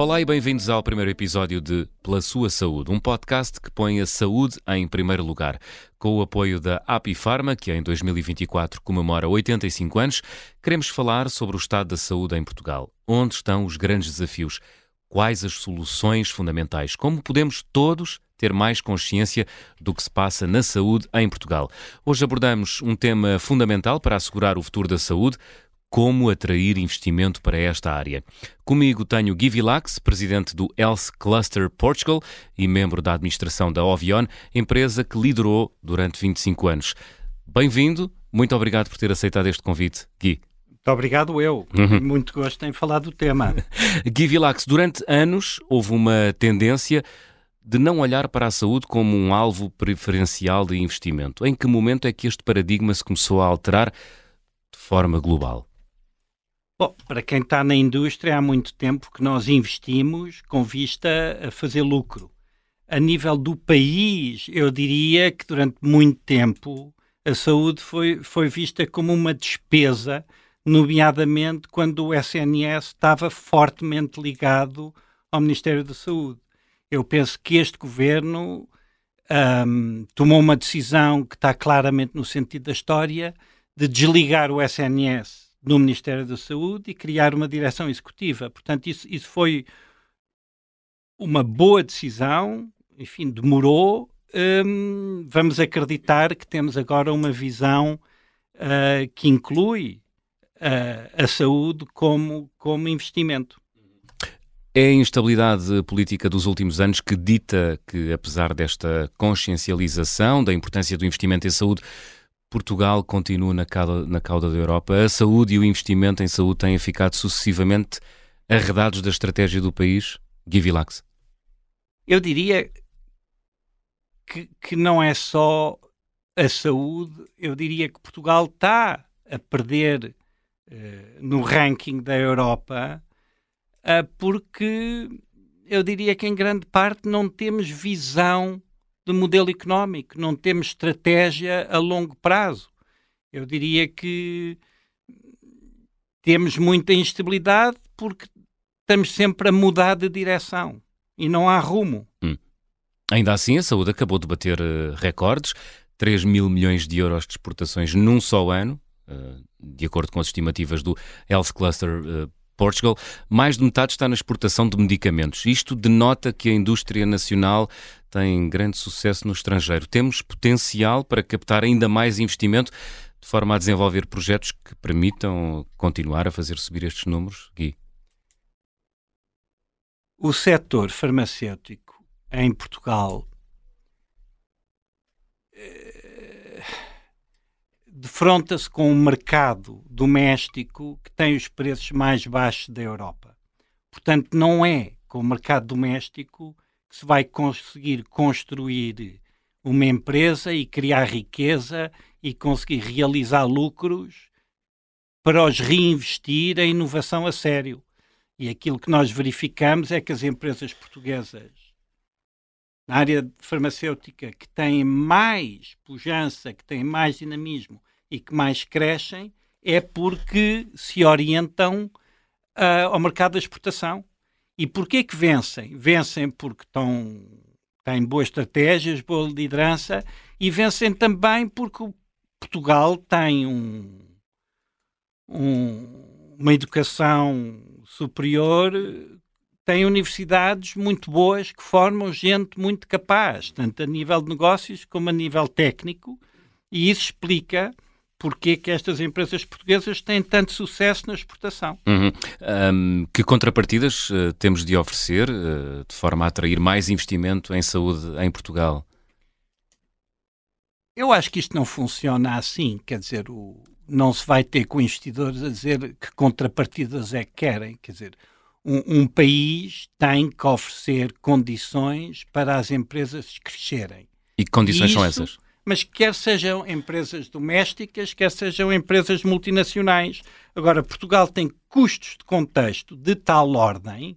Olá e bem-vindos ao primeiro episódio de Pela Sua Saúde, um podcast que põe a saúde em primeiro lugar. Com o apoio da Api Pharma, que em 2024 comemora 85 anos, queremos falar sobre o estado da saúde em Portugal. Onde estão os grandes desafios? Quais as soluções fundamentais? Como podemos todos ter mais consciência do que se passa na saúde em Portugal? Hoje abordamos um tema fundamental para assegurar o futuro da saúde, como atrair investimento para esta área. Comigo tenho Gui Vilax, presidente do Health Cluster Portugal e membro da administração da Ovion, empresa que liderou durante 25 anos. Bem-vindo, muito obrigado por ter aceitado este convite, Gui. Muito obrigado eu. Uhum. Muito gosto em falar do tema. Gui Vilax, durante anos houve uma tendência de não olhar para a saúde como um alvo preferencial de investimento. Em que momento é que este paradigma se começou a alterar de forma global? Bom, para quem está na indústria, há muito tempo que nós investimos com vista a fazer lucro. A nível do país, eu diria que durante muito tempo a saúde foi, foi vista como uma despesa, nomeadamente quando o SNS estava fortemente ligado ao Ministério da Saúde. Eu penso que este governo um, tomou uma decisão que está claramente no sentido da história de desligar o SNS no Ministério da Saúde e criar uma direção executiva. Portanto, isso, isso foi uma boa decisão, enfim, demorou. Hum, vamos acreditar que temos agora uma visão uh, que inclui uh, a saúde como, como investimento. É a instabilidade política dos últimos anos que dita que, apesar desta consciencialização da importância do investimento em saúde, Portugal continua na cauda, na cauda da Europa. A saúde e o investimento em saúde têm ficado sucessivamente arredados da estratégia do país? Givilax. Eu diria que, que não é só a saúde, eu diria que Portugal está a perder uh, no ranking da Europa uh, porque eu diria que em grande parte não temos visão de modelo económico, não temos estratégia a longo prazo. Eu diria que temos muita instabilidade porque estamos sempre a mudar de direção e não há rumo. Hum. Ainda assim, a saúde acabou de bater uh, recordes, 3 mil milhões de euros de exportações num só ano, uh, de acordo com as estimativas do Health Cluster uh, Portugal, mais de metade está na exportação de medicamentos. Isto denota que a indústria nacional tem grande sucesso no estrangeiro. Temos potencial para captar ainda mais investimento de forma a desenvolver projetos que permitam continuar a fazer subir estes números, Gui? O setor farmacêutico em Portugal defronta-se com um mercado doméstico que tem os preços mais baixos da Europa. Portanto, não é com o mercado doméstico que se vai conseguir construir uma empresa e criar riqueza e conseguir realizar lucros para os reinvestir em inovação a sério. E aquilo que nós verificamos é que as empresas portuguesas na área farmacêutica que têm mais pujança, que têm mais dinamismo e que mais crescem é porque se orientam uh, ao mercado da exportação. E porquê que vencem? Vencem porque estão, têm boas estratégias, boa liderança e vencem também porque Portugal tem um, um, uma educação superior, tem universidades muito boas que formam gente muito capaz, tanto a nível de negócios como a nível técnico, e isso explica porque que estas empresas portuguesas têm tanto sucesso na exportação. Uhum. Um, que contrapartidas uh, temos de oferecer uh, de forma a atrair mais investimento em saúde em Portugal? Eu acho que isto não funciona assim, quer dizer, o, não se vai ter com investidores a dizer que contrapartidas é que querem, quer dizer, um, um país tem que oferecer condições para as empresas crescerem. E que condições isso, são essas? Mas quer sejam empresas domésticas, quer sejam empresas multinacionais. Agora, Portugal tem custos de contexto de tal ordem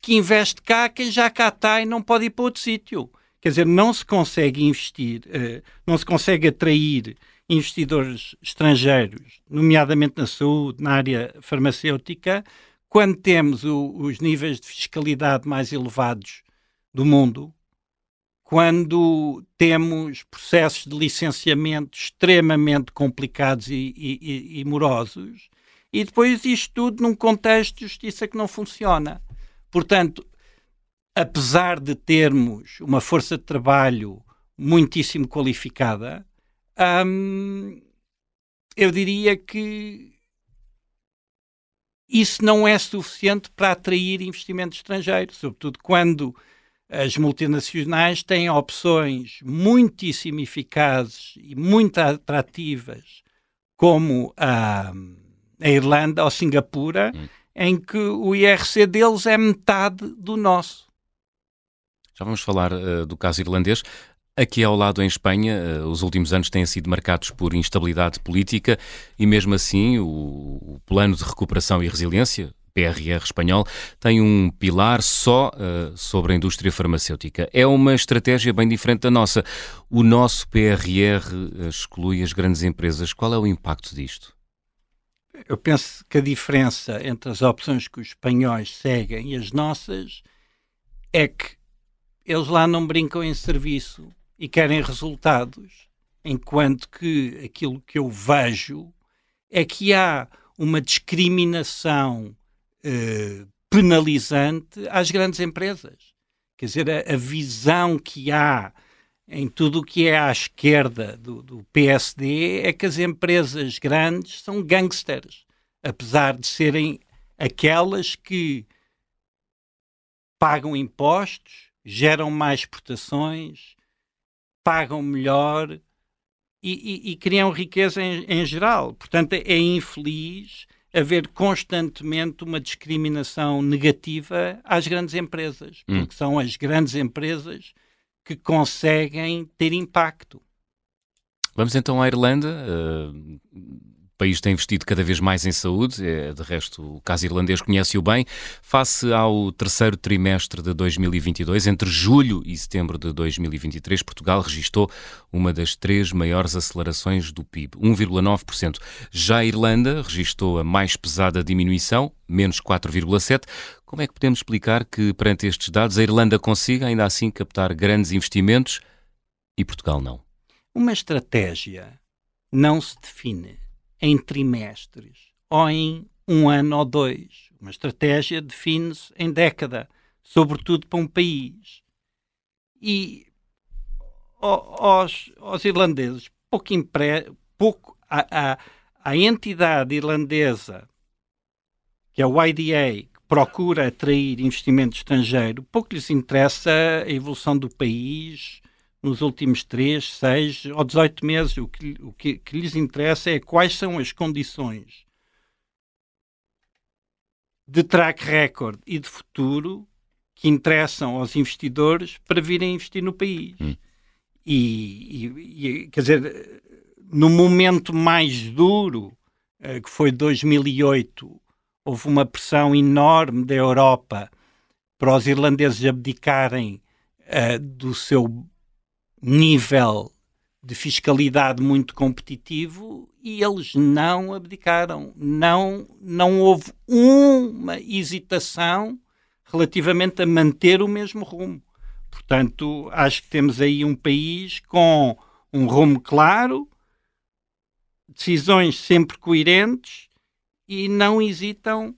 que investe cá quem já cá está e não pode ir para outro sítio. Quer dizer, não se consegue investir, uh, não se consegue atrair investidores estrangeiros, nomeadamente na saúde, na área farmacêutica, quando temos o, os níveis de fiscalidade mais elevados do mundo, quando temos processos de licenciamento extremamente complicados e, e, e morosos, e depois isto tudo num contexto de justiça que não funciona. Portanto, apesar de termos uma força de trabalho muitíssimo qualificada, hum, eu diria que isso não é suficiente para atrair investimento estrangeiro, sobretudo quando as multinacionais têm opções muitíssimo eficazes e muito atrativas, como a, a Irlanda ou Singapura, hum. em que o IRC deles é metade do nosso. Já vamos falar uh, do caso irlandês. Aqui ao lado, em Espanha, uh, os últimos anos têm sido marcados por instabilidade política e, mesmo assim, o Plano de Recuperação e Resiliência, PRR espanhol, tem um pilar só uh, sobre a indústria farmacêutica. É uma estratégia bem diferente da nossa. O nosso PRR exclui as grandes empresas. Qual é o impacto disto? Eu penso que a diferença entre as opções que os espanhóis seguem e as nossas é que eles lá não brincam em serviço e querem resultados, enquanto que aquilo que eu vejo é que há uma discriminação eh, penalizante às grandes empresas. Quer dizer, a, a, visão que há em tudo o que é à esquerda do, do PSD é que as empresas grandes são gangsters, apesar de serem aquelas que pagam impostos, geram mais exportações, pagam melhor e, e, e criam riqueza em, em, geral. Portanto, é infeliz haver constantemente uma discriminação negativa às grandes empresas, hum. porque são as grandes empresas que conseguem ter impacto. Vamos então à Irlanda. Uh, país tem investido cada vez mais em saúde, é, de resto o caso irlandês conhece-o bem. Face ao terceiro trimestre de 2022, entre julho e setembro de 2023, Portugal registrou uma das três maiores acelerações do PIB, 1,9%. Já a Irlanda registrou a mais pesada diminuição, menos 4,7%. Como é que podemos explicar que, perante estes dados, a Irlanda consiga ainda assim captar grandes investimentos e Portugal não? Uma estratégia não se define em trimestres ou em um ano ou dois. Uma estratégia define-se em década, sobretudo para um país. E aos, aos irlandeses, pouco, impre, pouco a, a, a entidade irlandesa, que é o IDA, que procura atrair investimento estrangeiro, pouco lhes interessa a evolução do país, nos últimos 3, 6 ou 18 meses. O que, o que, que lhes interessa é quais são as condições de track record e de futuro que interessam aos investidores para virem investir no país. Hum. E, e, e, quer dizer, no momento mais duro, uh, que foi 2008, houve uma pressão enorme da Europa para os irlandeses abdicarem uh, do seu nível de fiscalidade muito competitivo e eles não abdicaram. Não, não houve uma hesitação relativamente a manter o mesmo rumo. Portanto, acho que temos aí um país com um rumo claro, decisões sempre coerentes e não hesitam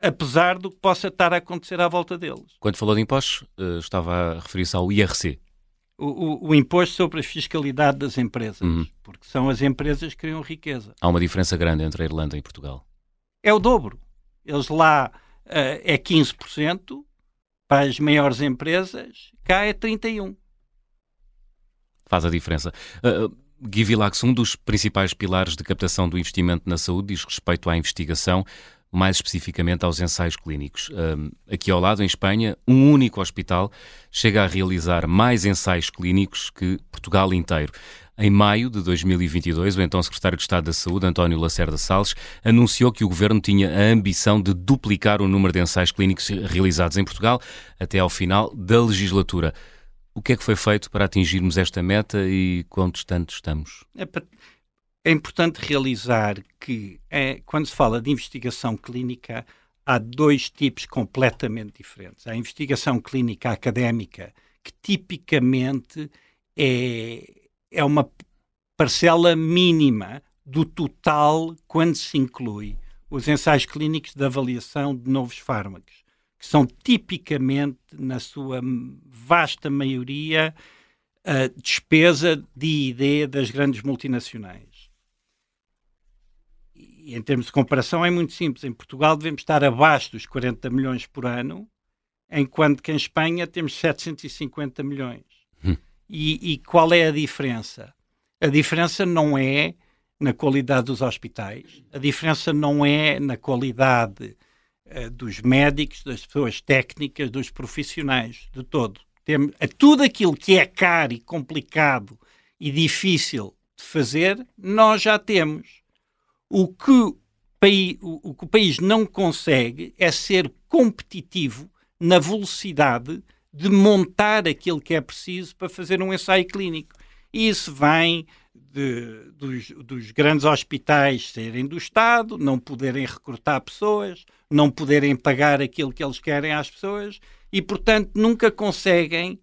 apesar do que possa estar a acontecer à volta deles. Quando falou de impostos, uh, estava a referir-se ao IRC. O, o, o, imposto sobre a fiscalidade das empresas, uhum. porque são as empresas que criam riqueza. Há uma diferença grande entre a Irlanda e Portugal. É o dobro. Eles lá uh, é 15%, para as maiores empresas, cá é 31%. Faz a diferença. Uh, Guy Vilax, um dos principais pilares de captação do investimento na saúde diz respeito à investigação mais especificamente aos ensaios clínicos. Aqui ao lado, em Espanha, um único hospital chega a realizar mais ensaios clínicos que Portugal inteiro. Em maio de 2022, o então secretário de Estado da Saúde, António Lacerda Salles, anunciou que o governo tinha a ambição de duplicar o número de ensaios clínicos realizados em Portugal até ao final da legislatura. O que é que foi feito para atingirmos esta meta e quão distantes estamos? É é importante realizar que, é, quando se fala de investigação clínica, há dois tipos completamente diferentes. A investigação clínica académica, que tipicamente é, é uma parcela mínima do total quando se inclui os ensaios clínicos de avaliação de novos fármacos, que são tipicamente, na sua vasta maioria, a despesa de ID das grandes multinacionais e em termos de comparação é muito simples. Em Portugal devemos estar abaixo dos 40 milhões por ano, enquanto que em Espanha temos 750 milhões. Hum. E, e, qual é a diferença? A diferença não é na qualidade dos hospitais, a diferença não é na qualidade uh, dos médicos, das pessoas técnicas, dos profissionais, de todo. Tem, a tudo aquilo que é caro e complicado e difícil de fazer, nós já temos. O que o, país, que o país não consegue é ser competitivo na velocidade de montar aquilo que é preciso para fazer um ensaio clínico. E isso vem de, dos, dos, grandes hospitais serem do Estado, não poderem recrutar pessoas, não poderem pagar aquilo que eles querem às pessoas e, portanto, nunca conseguem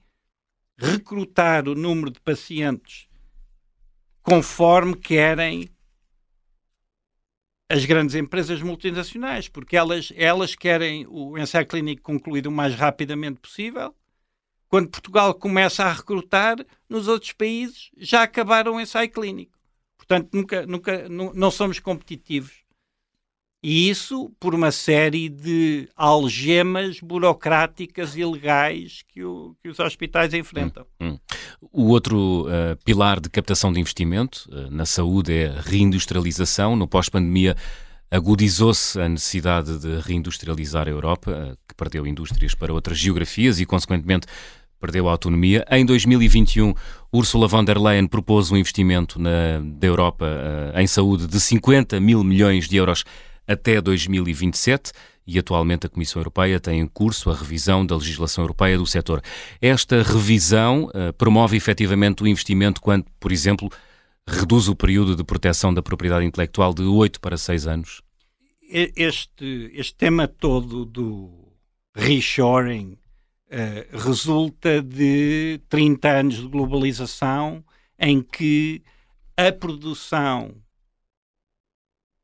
recrutar o número de pacientes conforme querem as grandes empresas multinacionais, porque elas, elas querem o ensaio clínico concluído o mais rapidamente possível. Quando Portugal começa a recrutar, nos outros países já acabaram o ensaio clínico. Portanto, nunca, nunca, não somos competitivos. E isso por uma série de algemas burocráticas e legais que, o, que os hospitais enfrentam. Hum, hum. O outro uh, pilar de captação de investimento uh, na saúde é a reindustrialização. No pós-pandemia, agudizou-se a necessidade de reindustrializar a Europa, uh, que perdeu indústrias para outras geografias e, consequentemente, perdeu a autonomia. Em 2021, Ursula von der Leyen propôs um investimento na, da Europa em saúde de 50 mil milhões de euros até 2027 e atualmente a Comissão Europeia tem em curso a revisão da legislação europeia do setor. Esta revisão uh, promove efetivamente o investimento quando, por exemplo, reduz o período de proteção da propriedade intelectual de 8 para 6 anos? Este, este tema todo do reshoring uh, resulta de 30 anos de globalização em que a produção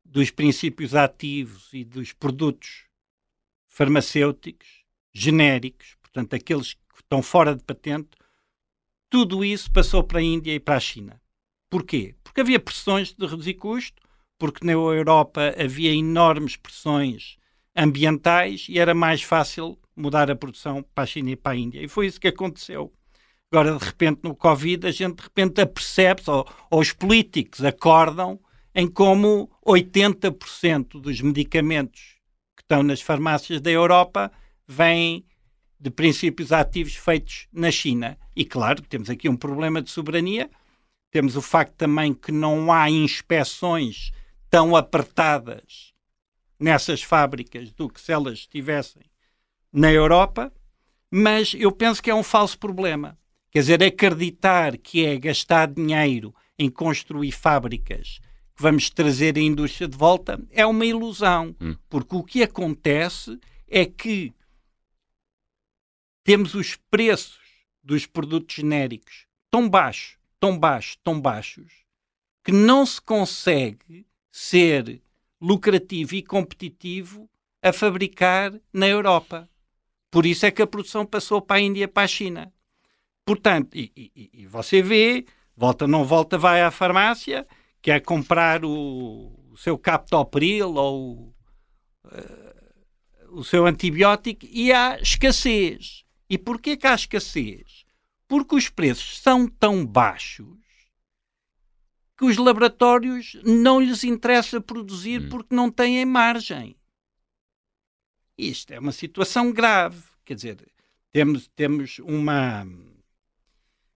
dos princípios ativos e dos produtos farmacêuticos genéricos, portanto, aqueles que estão fora de patente, tudo isso passou para a Índia e para a China. Porquê? Porque havia pressões de reduzir custo, porque na Europa havia enormes pressões ambientais e era mais fácil mudar a produção para a China e para a Índia. E foi isso que aconteceu. Agora, de repente, no Covid, a gente de repente apercebe-se, ou, ou os políticos acordam em como 80% dos medicamentos estão nas farmácias da Europa vêm de princípios ativos feitos na China. E claro, temos aqui um problema de soberania. Temos o facto também que não há inspeções tão apertadas nessas fábricas do que se elas estivessem na Europa, mas eu penso que é um falso problema. Quer dizer, acreditar que é gastar dinheiro em construir fábricas que vamos trazer a indústria de volta é uma ilusão, hum. porque o que acontece é que temos os preços dos produtos genéricos tão baixos, tão baixos, tão baixos, que não se consegue ser lucrativo e competitivo a fabricar na Europa. Por isso é que a produção passou para a Índia, para a China. Portanto, e, e, e você vê, volta não volta, vai à farmácia quer comprar o, o seu captopril ou uh, o seu antibiótico e há escassez. E porquê que há escassez? Porque os preços são tão baixos que os laboratórios não lhes interessa produzir hum. porque não têm margem. Isto é uma situação grave. Quer dizer, temos, temos uma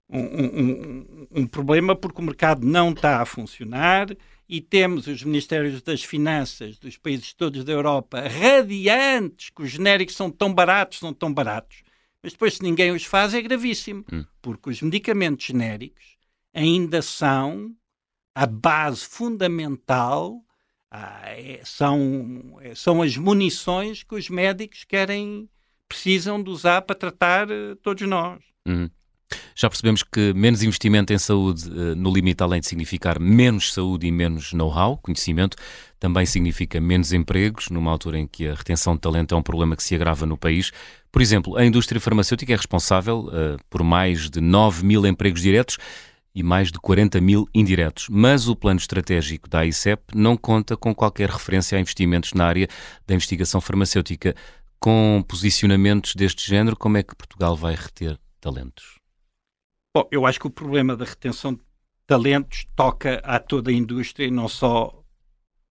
um, um, um, problema porque o mercado não está a funcionar e temos os Ministérios das Finanças dos países todos da Europa radiantes que os genéricos são tão baratos, são tão baratos, mas depois se ninguém os faz é gravíssimo, hum. porque os medicamentos genéricos ainda são a base fundamental ah, é, são, é, são as munições que os médicos querem, precisam de usar para tratar uh, todos nós. Uhum. Já percebemos que menos investimento em saúde, uh, no limite, além de significar menos saúde e menos know-how, conhecimento, também significa menos empregos, numa altura em que a retenção de talento é um problema que se agrava no país. Por exemplo, a indústria farmacêutica é responsável uh, por mais de 9 mil empregos diretos e mais de 40 mil indiretos. Mas o plano estratégico da AICEP não conta com qualquer referência a investimentos na área da investigação farmacêutica. Com posicionamentos deste género, como é que Portugal vai reter talentos? Bom, eu acho que o problema da retenção de talentos toca a toda a indústria e não só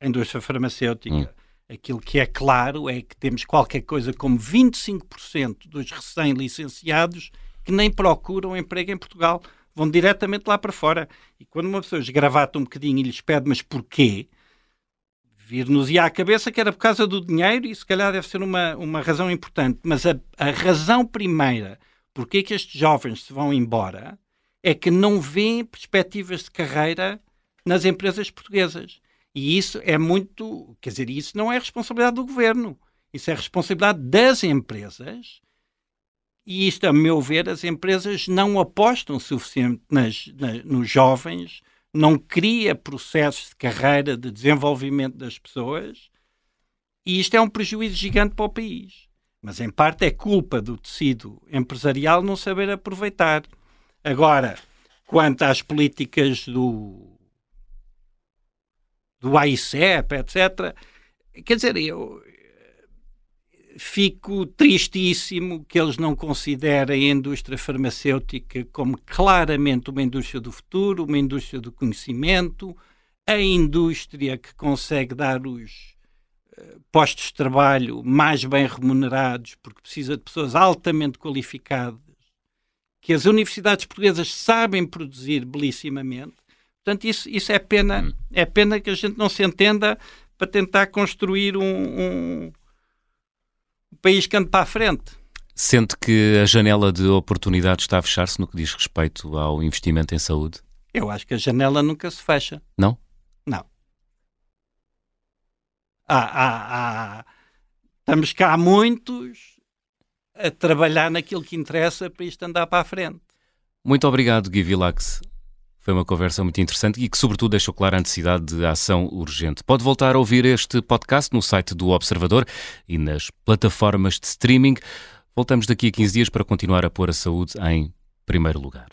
a indústria farmacêutica. Hum. Aquilo que é claro é que temos qualquer coisa como 25% dos recém-licenciados que nem procuram emprego em Portugal vão diretamente lá para fora. E quando uma pessoa esgravata um bocadinho e lhes pede, mas porquê? Vir-nos-ia à cabeça que era por causa do dinheiro e se calhar deve ser uma, uma razão importante. Mas a, a razão primeira porque que estes jovens se vão embora é que não vêem perspectivas de carreira nas empresas portuguesas. E isso é muito. Quer dizer, isso não é responsabilidade do governo. Isso é responsabilidade das empresas e isto, a meu ver, as empresas não apostam suficiente nas, nas, nos jovens, não cria processos de carreira, de desenvolvimento das pessoas, e isto é um prejuízo gigante para o país. Mas, em parte, é culpa do tecido empresarial não saber aproveitar. Agora, quanto às políticas do, do AICEP, etc., quer dizer, eu, fico tristíssimo que eles não considerem a indústria farmacêutica como claramente uma indústria do futuro, uma indústria do conhecimento, a indústria que consegue dar os postos de trabalho mais bem remunerados, porque precisa de pessoas altamente qualificadas, que as universidades portuguesas sabem produzir belissimamente. Portanto, isso, isso é pena, hum. é pena que a gente não se entenda para tentar construir um, um o país que ande para a frente. Sente que a janela de oportunidade está a fechar-se no que diz respeito ao investimento em saúde? Eu acho que a janela nunca se fecha. Não. Há, há, há... Estamos cá muitos a trabalhar naquilo que interessa para isto andar para a frente. Muito obrigado, Gui Vilax. Foi uma conversa muito interessante e que, sobretudo, deixou clara a necessidade de ação urgente. Pode voltar a ouvir este podcast no site do Observador e nas plataformas de streaming. Voltamos daqui a 15 dias para continuar a pôr a saúde em primeiro lugar.